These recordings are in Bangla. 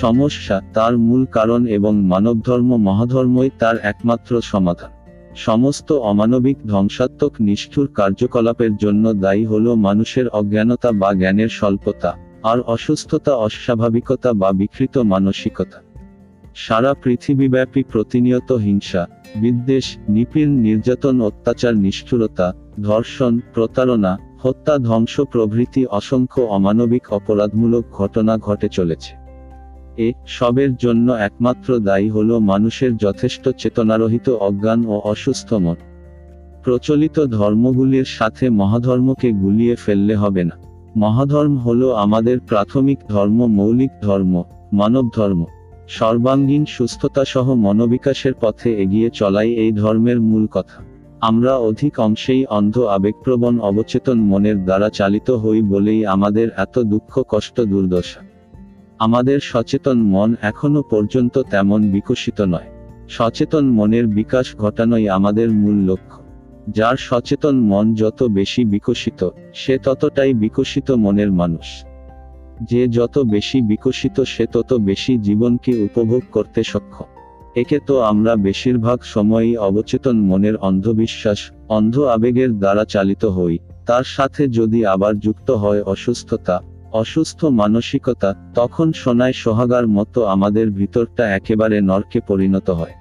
সমস্যা তার মূল কারণ এবং মানবধর্ম মহাধর্মই তার একমাত্র সমাধান। সমস্ত অমানবিক ধ্বংসাত্মক নিষ্ঠুর কার্যকলাপের জন্য দায়ী হল মানুষের অজ্ঞানতা বা জ্ঞানের স্বল্পতা, আর অসুস্থতা, অস্বাভাবিকতা বা বিকৃত মানসিকতা। সারা পৃথিবীব্যাপী প্রতিনিয়ত হিংসা, বিদ্বেষ, নিপীড়, নির্যাতন, অত্যাচার, নিষ্ঠুরতা, ধর্ষণ, প্রতারণা, হত্যা, ধ্বংস প্রভৃতি অসংখ্য অমানবিক অপরাধমূলক ঘটনা ঘটে চলেছে। এ সবের জন্য একমাত্র দায়ী হল মানুষের যথেষ্ট চেতনারহিত অজ্ঞান ও অসুস্থ মন। প্রচলিত ধর্মগুলির সাথে মহাধর্মকে গুলিয়ে ফেললে হবে না। মহাধর্ম হল আমাদের প্রাথমিক ধর্ম, মৌলিক ধর্ম, মানব ধর্ম। সর্বাঙ্গীন সুস্থতা সহ মনোবিকাশের পথে এগিয়ে চলাই এই ধর্মের মূল কথা। আমরা অধিক অংশেই অন্ধ, আবেগপ্রবণ, অবচেতন মনের দ্বারা চালিত হই বলেই আমাদের এত দুঃখ, কষ্ট, দুর্দশা। আমাদের সচেতন মন এখনও পর্যন্ত তেমন বিকশিত নয়। সচেতন মনের বিকাশ ঘটানোই আমাদের মূল লক্ষ্য। যার সচেতন মন যত বেশি বিকশিত, সে ততটাই বিকশিত মনের মানুষ। যে যত বেশি বিকশিত, সে তত বেশি জীবনকে উপভোগ করতে সক্ষম। একে তো আমরা বেশিরভাগ সময়ই অবচেতন মনের অন্ধবিশ্বাস, অন্ধ আবেগের দ্বারা চালিত হই, তার সাথে যদি আবার যুক্ত হয় অসুস্থতা অসুস্থ মানসিকতা, তখন সোনায় সোহাগার মতো আমাদের ভিতরটা একেবারে নরকে পরিণত হয়।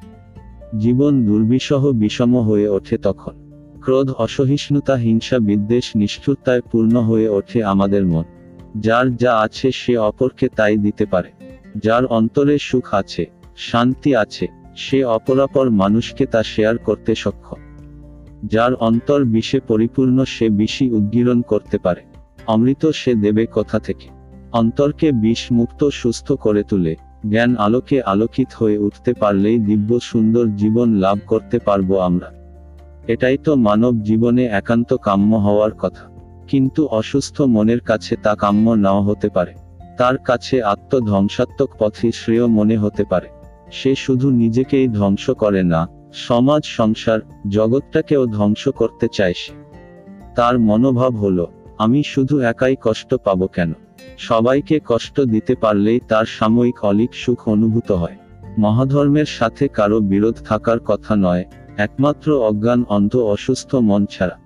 জীবন দুর্বিষহ বিষম হয়ে ওঠে তখন। ক্রোধ, অসহিষ্ণুতা, হিংসা, বিদ্বেষ, নিষ্ঠুরতায় পূর্ণ হয়ে ওঠে আমাদের মন। যার যা আছে সে অপরকে তাই দিতে পারে। যার অন্তরে সুখ আছে, শান্তি আছে, সে অপরাপর মানুষকে তা শেয়ার করতে সক্ষম। যার অন্তর বিষে পরিপূর্ণ সে বিষই উদ্গীরণ করতে পারে। অমৃত সে দেবে কথা থেকে। অন্তরকে বিষ মুক্ত সুস্থ করে তুলে, জ্ঞান আলোকে আলোকিত হয়ে উঠতে পারলেই দিব্য সুন্দর জীবন লাভ করতে পারব আমরা। এটাই তো মানব জীবনে একান্ত কাম্য হওয়ার কথা। কিন্তু অসুস্থ মনের কাছে তা কাম্য নাও হতে পারে। তার কাছে আত্মধ্বংসাত্মক পথই শ্রেয় মনে হতে পারে। সে শুধু নিজেকেই ধ্বংস করে না, সমাজ, সংসার, জগৎটাকেও ধ্বংস করতে চায় সে। তার মনোভাব হলো আমি শুধু একাই কষ্ট পাবো কেন? সবাইকে কষ্ট দিতে পারলেই তার সাময়িক অলিক সুখ অনুভূত হয়। মহাধর্মের সাথে কারও বিরোধ থাকার কথা নয়, একমাত্র অজ্ঞান অন্ধ অসুস্থ মন ছাড়া।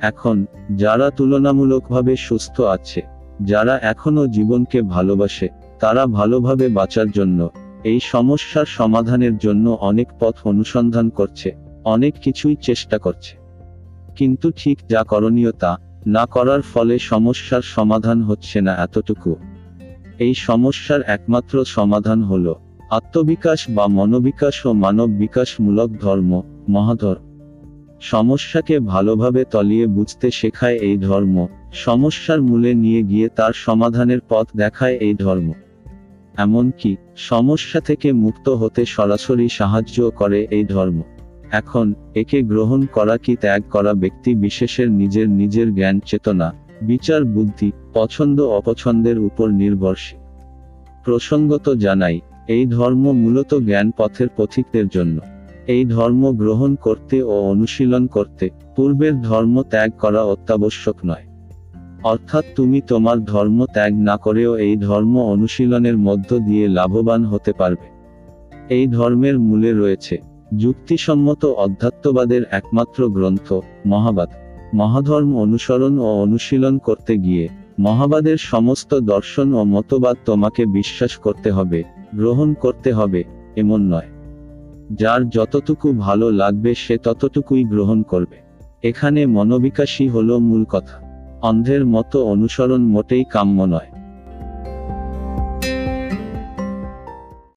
এখন, যারা তুলনামূলকভাবে সুস্থ আছে, যারা এখনও জীবনকে ভালোবাসে, তারা ভালোভাবে বাঁচার জন্য, এই সমস্যার সমাধানের জন্য অনেক পথ অনুসন্ধান করছে, অনেক কিছুই চেষ্টা করছে। কিন্তু ঠিক যা করণীয় তা না করার ফলে সমস্যার সমাধান হচ্ছে না এতটুকু। এই সমস্যার একমাত্র সমাধান হল আত্মবিকাশ বা মনোবিকাশ ও মানব বিকাশমূলক ধর্ম, মহাধর্ম। সমস্যাকে ভালোভাবে তলিয়ে বুঝতে শেখায় এই ধর্ম, সমস্যার মূলে নিয়ে গিয়ে তার সমাধানের পথ দেখায় এই ধর্ম। এমনকি সমস্যা থেকে মুক্ত হতে সরাসরি সাহায্য করে এই ধর্ম। এখন, একে গ্রহণ করা কি ত্যাগ করা ব্যক্তি বিশেষের নিজের নিজের জ্ঞান চেতনা, বিচার বুদ্ধি, পছন্দ অপছন্দের উপর নির্ভরশীল? প্রসঙ্গত জানাই, এই ধর্ম মূলত জ্ঞান পথের পথিকদের জন্য। এই ধর্ম গ্রহণ করতে ও অনুশীলন করতে, পূর্বের ধর্ম ত্যাগ করা অত্যাবশ্যক নয়। অর্থাৎ তুমি তোমার ধর্ম ত্যাগ না করেও এই ধর্ম অনুশীলনের মধ্য দিয়ে লাভবান হতে পারবে। এই ধর্মের মূলে রয়েছে যুক্তিসম্মত অধ্যাত্মবাদের একমাত্র গ্রন্থ, মহাবাদ। মহাধর্ম অনুসরণ ও অনুশীলন করতে গিয়ে, মহাবাদের সমস্ত দর্শন ও মতবাদ তোমাকে বিশ্বাস করতে হবে, গ্রহণ করতে হবে, এমন নয়। যার যতটুকু ভালো লাগবে সে ততটুকুই গ্রহণ করবে। এখানে মনোবিকাশই হলো মূল কথা। অন্ধের মতো অনুসরণ মোটেই কাম্য নয়।